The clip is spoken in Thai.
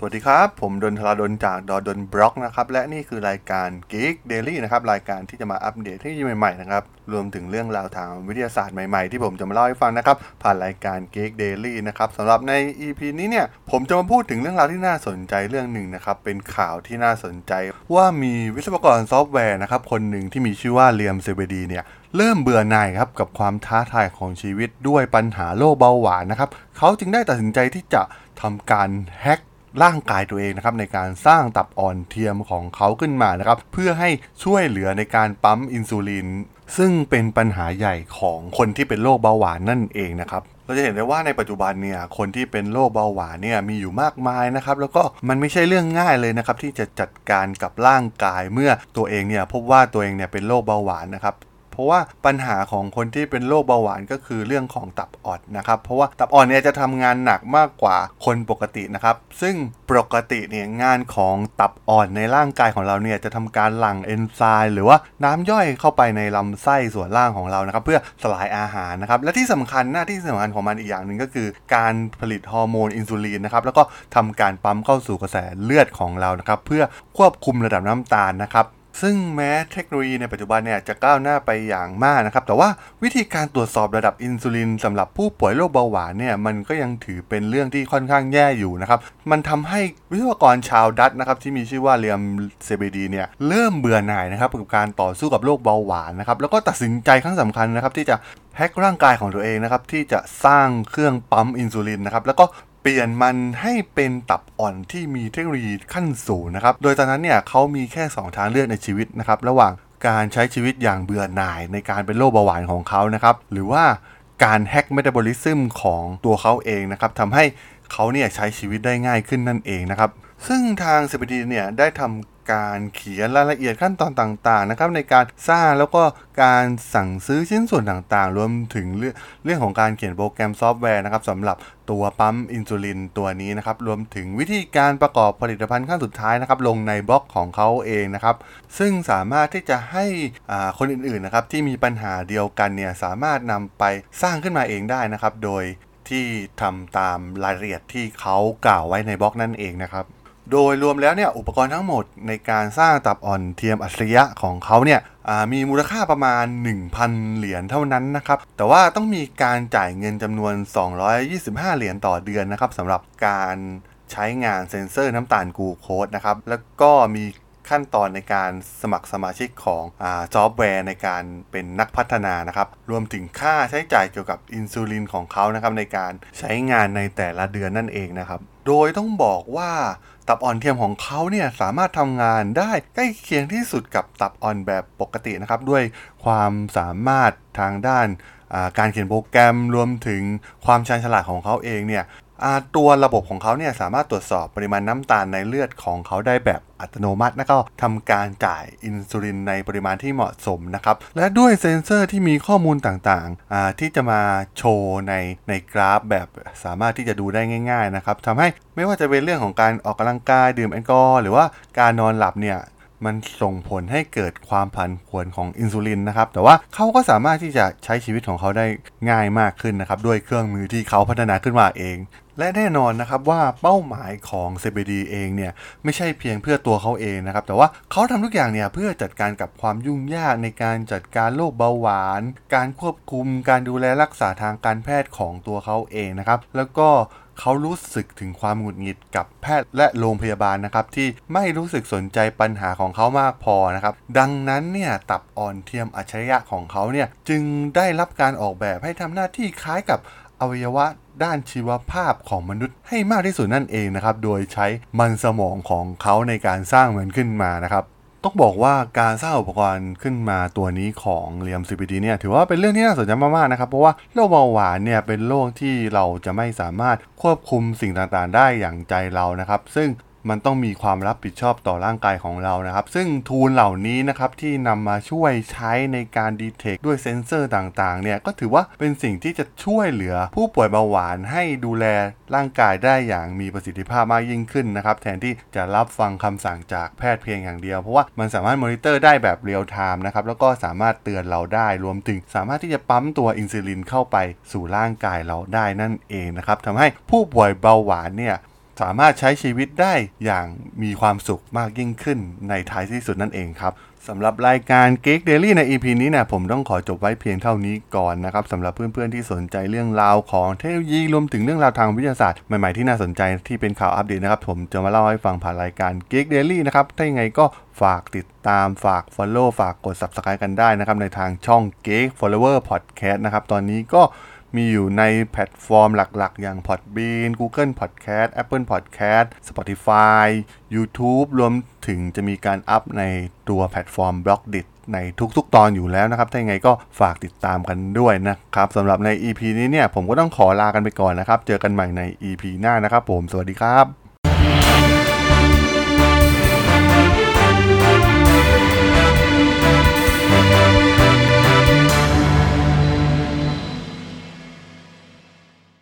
สวัสดีครับ ผมดนทราดนจากดอดนบล็อกนะครับ และนี่คือรายการ Geek Daily นะครับ รายการที่จะมาอัปเดตเทคโนโลยีใหม่ๆนะครับ รวมถึงเรื่องราวทางวิทยาศาสตร์ใหม่ๆ ที่ผมจะมาเล่าให้ฟังนะครับ ผ่านรายการ Geek Daily นะครับสำหรับใน EP นี้เนี่ย ผมจะมาพูดถึงเรื่องราวที่น่าสนใจเรื่องหนึ่งนะครับ เป็นข่าวที่น่าสนใจ ว่ามีวิศวกรซอฟต์แวร์นะครับคนหนึ่งที่มีชื่อว่า Liam Zebedee เนี่ยเริ่มเบื่อหน่ายครับกับความท้าทายของชีวิตด้วยปัญหาโรคเบาหวานนะครับเขาจึงได้ตัดสินใจที่จะทำการแฮ็ก ร่างกายตัวเองนะครับในการสร้างตับอ่อนเทียมของเขาขึ้นมานะครับเพื่อให้ช่วยเหลือในการปั๊มอินซูลิน ซึ่งเป็นปัญหาใหญ่ของคนที่เป็นโรคเบาหวานนั่นเองนะครับเราจะเห็นได้ว่าในปัจจุบันเนี่ยคนที่เป็นโรคเบาหวานเนี่ยมีอยู่มากมายนะครับแล้วก็มันไม่ใช่เรื่องง่ายเลยนะครับที่จะจัดการกับร่างกายเมื่อตัวเองเนี่ยพบว่าตัวเองเนี่ยเป็นโรคเบาหวานนะครับ เพราะว่าปัญหาของคนที่เป็นโรคเบาหวานก็คือเรื่องของตับอ่อนนะครับ เพราะว่าตับอ่อนเนี่ยจะทำงานหนักมากกว่าคนปกตินะครับ ซึ่งปกติเนี่ยงานของตับอ่อนในร่างกายของเราเนี่ยจะทำการหลั่งเอนไซม์หรือว่าน้ำย่อยเข้าไปในลำไส้ส่วนล่างของเรานะครับ เพื่อสลายอาหารนะครับ และที่สำคัญหน้าที่สำคัญของมันอีกอย่างหนึ่งก็คือ การผลิตฮอร์โมนอินซูลินนะครับแล้วก็ทำการปั๊มเข้าสู่กระแสเลือดของเรานะครับ เพื่อควบคุมระดับน้ำตาลนะครับ ซึ่งแม้เทคโนโลยีในปัจจุบันเนี่ยจะก้าวหน้าไปอย่างมากนะครับ แต่ว่าวิธีการตรวจสอบระดับอินซูลินสำหรับผู้ป่วยโรคเบาหวานเนี่ยมันก็ยังถือเป็นเรื่องที่ค่อนข้างแย่อยู่นะครับ มันทำให้วิศวกรชาวดัตนะครับที่มีชื่อว่า Liamเซเบดีเนี่ยเริ่มเบื่อหน่ายนะครับกับการต่อสู้กับโรคเบาหวานนะครับแล้วก็ตัดสินใจครั้งสำคัญนะครับที่จะแฮกร่างกายของตัวเองนะครับที่จะสร้างเครื่องปั๊มอินซูลินนะครับแล้วก็เปลี่ยนมันให้เป็นตับอ่อนที่มีเทคโนโลยีขั้นสูงนะครับ โดยตอนนั้นเนี่ยเขามีแค่ 2 ทางเลือกในชีวิตนะครับ ระหว่างการใช้ชีวิตอย่างเบื่อหน่ายในการเป็นโรคเบาหวานของเขานะครับ หรือว่าการแฮกเมตาบอลิซึมของตัวเขาเองนะครับทำให้เขาเนี่ยใช้ชีวิตได้ง่ายขึ้นนั่นเองนะครับ ซึ่งทาง Zebedee เนี่ยได้ทำ การเขียนรายละเอียดขั้นตอนต่างๆนะครับในการสร้างแล้วก็การสั่งซื้อชิ้นส่วนต่างๆ รวมถึงเรื่องเรื่องของการเขียนโปรแกรมซอฟต์แวร์นะครับสำหรับตัวปั๊มอินซูลินตัวนี้นะครับรวมถึงวิธีการประกอบผลิตภัณฑ์ขั้นสุดท้ายนะครับลงในบล็อกของเขาเองนะครับซึ่งสามารถที่จะให้คนอื่นๆนะครับที่มีปัญหาเดียวกันเนี่ยสามารถนำไปสร้างขึ้นมาเองได้นะครับ โดยที่ทำตามรายละเอียดที่เขากล่าวไว้ในบล็อกนั่นเองนะครับ โดยรวมแล้วเนี่ยอุปกรณ์ทั้งหมดในการสร้างตับอ่อนเทียมอัจฉริยะของเขาเนี่ยมีมูลค่าประมาณ 1,000 เหรียญเท่านั้นนะครับ แต่ว่าต้องมีการจ่ายเงินจำนวน 225 เหรียญต่อเดือนนะครับสำหรับการใช้งานเซ็นเซอร์น้ำตาลกูโคสนะครับ แล้วก็มีขั้นตอนในการสมัครสมาชิกของซอฟต์แวร์ในการเป็นนักพัฒนานะครับ รวมถึงค่าใช้จ่ายเกี่ยวกับอินซูลินของเขานะครับในการใช้งานในแต่ละเดือนนั่นเองนะครับ โดยต้องบอกว่าตับอ่อนเทียมของเขาเนี่ยสามารถทำงานได้ใกล้เคียงที่สุดกับตับอ่อนแบบปกตินะครับ ด้วยความสามารถทางด้านการเขียนโปรแกรมรวมถึงความชาญฉลาดของเขาเองเนี่ย ตัวระบบของเขาเนี่ยสามารถตรวจสอบปริมาณน้ำตาลในเลือดของเขาได้แบบอัตโนมัติ แล้วก็ทำการจ่ายอินซูลินในปริมาณที่เหมาะสมนะครับ และด้วยเซ็นเซอร์ที่มีข้อมูลต่างๆ ที่จะมาโชว์ในในกราฟแบบสามารถที่จะดูได้ง่าย ๆ นะครับทำให้ไม่ว่าจะเป็นเรื่องของการออกกำลังกายดื่มแอลกอฮอล์หรือว่าการนอนหลับเนี่ยมันส่งผลให้เกิดความผันผวนของอินซูลินนะครับ แต่ว่าเขาก็สามารถที่จะใช้ชีวิตของเขาได้ง่ายมากขึ้นนะครับ ด้วยเครื่องมือที่เขาพัฒนาขึ้นมาเอง และแน่นอนนะครับว่าเป้าหมายของ CBD เองเนี่ยไม่ใช่เพียงเพื่อตัวเขาเองนะครับแต่ว่าเขาทำทุกอย่างเนี่ยเพื่อจัดการกับความยุ่งยากในการจัดการโรคเบาหวาน การควบคุมการดูแลรักษาทางการแพทย์ของตัวเขาเองนะครับแล้วก็เขารู้สึกถึงความหงุดหงิดกับแพทย์และโรงพยาบาลนะครับที่ไม่รู้สึกสนใจปัญหาของเขามากพอนะครับดังนั้นเนี่ยตับอ่อนเทียมอัจฉริยะของเขาเนี่ยจึงได้รับการออกแบบให้ทำหน้าที่คล้ายกับ อวัยวะด้านชีวภาพของมนุษย์ให้มากที่สุดนั่นเองนะครับ โดยใช้มันสมองของเขาในการสร้างมันขึ้นมานะครับ ต้องบอกว่าการสร้างอุปกรณ์ขึ้นมาตัวนี้ของ Liam Zebedee เนี่ยถือว่าเป็นเรื่องที่น่าสนใจมากๆนะครับ เพราะว่าโรคเบาหวานเนี่ยเป็นโรคที่เราจะไม่สามารถควบคุมสิ่งต่างๆ ได้อย่างใจเรานะครับ ซึ่ง มันต้องมีความรับผิดชอบต่อร่างกายของเรานะครับ ซึ่ง tool เหล่านี้นะครับที่นำมาช่วยใช้ในการ detect ด้วยเซ็นเซอร์ต่างๆ เนี่ยก็ถือว่าเป็นสิ่งที่จะช่วยเหลือผู้ป่วยเบาหวานให้ดูแลร่างกายได้อย่างมีประสิทธิภาพมากยิ่งขึ้นนะครับ แทนที่จะรับฟังคำสั่งจากแพทย์เพียงอย่างเดียว เพราะว่ามันสามารถมอนิเตอร์ได้แบบเรียลไทม์นะครับแล้วก็สามารถเตือนเราได้ รวมถึงสามารถที่จะปั๊มตัวอินซูลินเข้าไปสู่ร่างกายเราได้นั่นเองนะครับทำให้ผู้ป่วยเบาหวานเนี่ย สามารถใช้ชีวิตได้อย่างมีความสุขมากยิ่งขึ้นในท้ายที่สุดนั่นเองครับสำหรับรายการ Geek Daily ใน EP นี้เนี่ยผมต้องขอจบไว้เพียงเท่านี้ก่อนนะครับสำหรับเพื่อนๆที่สนใจเรื่องราวของเทคโนโลยีรวมถึงเรื่องราวทางวิทยาศาสตร์ใหม่ๆที่น่าสนใจที่เป็นข่าวอัปเดตนะครับ ผมจะมาเล่าให้ฟังผ่านรายการ Geek Daily นะครับ ถ้ายังไงก็ฝากติดตามฝาก Follow ฝากกด Subscribe กันได้นะครับในทางช่อง Geek Follower Podcast นะครับตอนนี้ก็ มีอยู่ในแพลตฟอร์มหลักๆ อย่าง Podbean Google Podcast Apple Podcast Spotify YouTube รวมถึงจะมีการอัพในตัวแพลตฟอร์ม b l o g d i t ในทุกๆ ตอนอยู่แล้วนะครับ ถ้ายังไงก็ฝากติดตามกันด้วยนะครับสำหรับใน EP นี้เนี่ยผมก็ต้องขอลากันไปก่อนนะครับ เจอกันใหม่ใน EP หน้านะครับผม สวัสดีครับ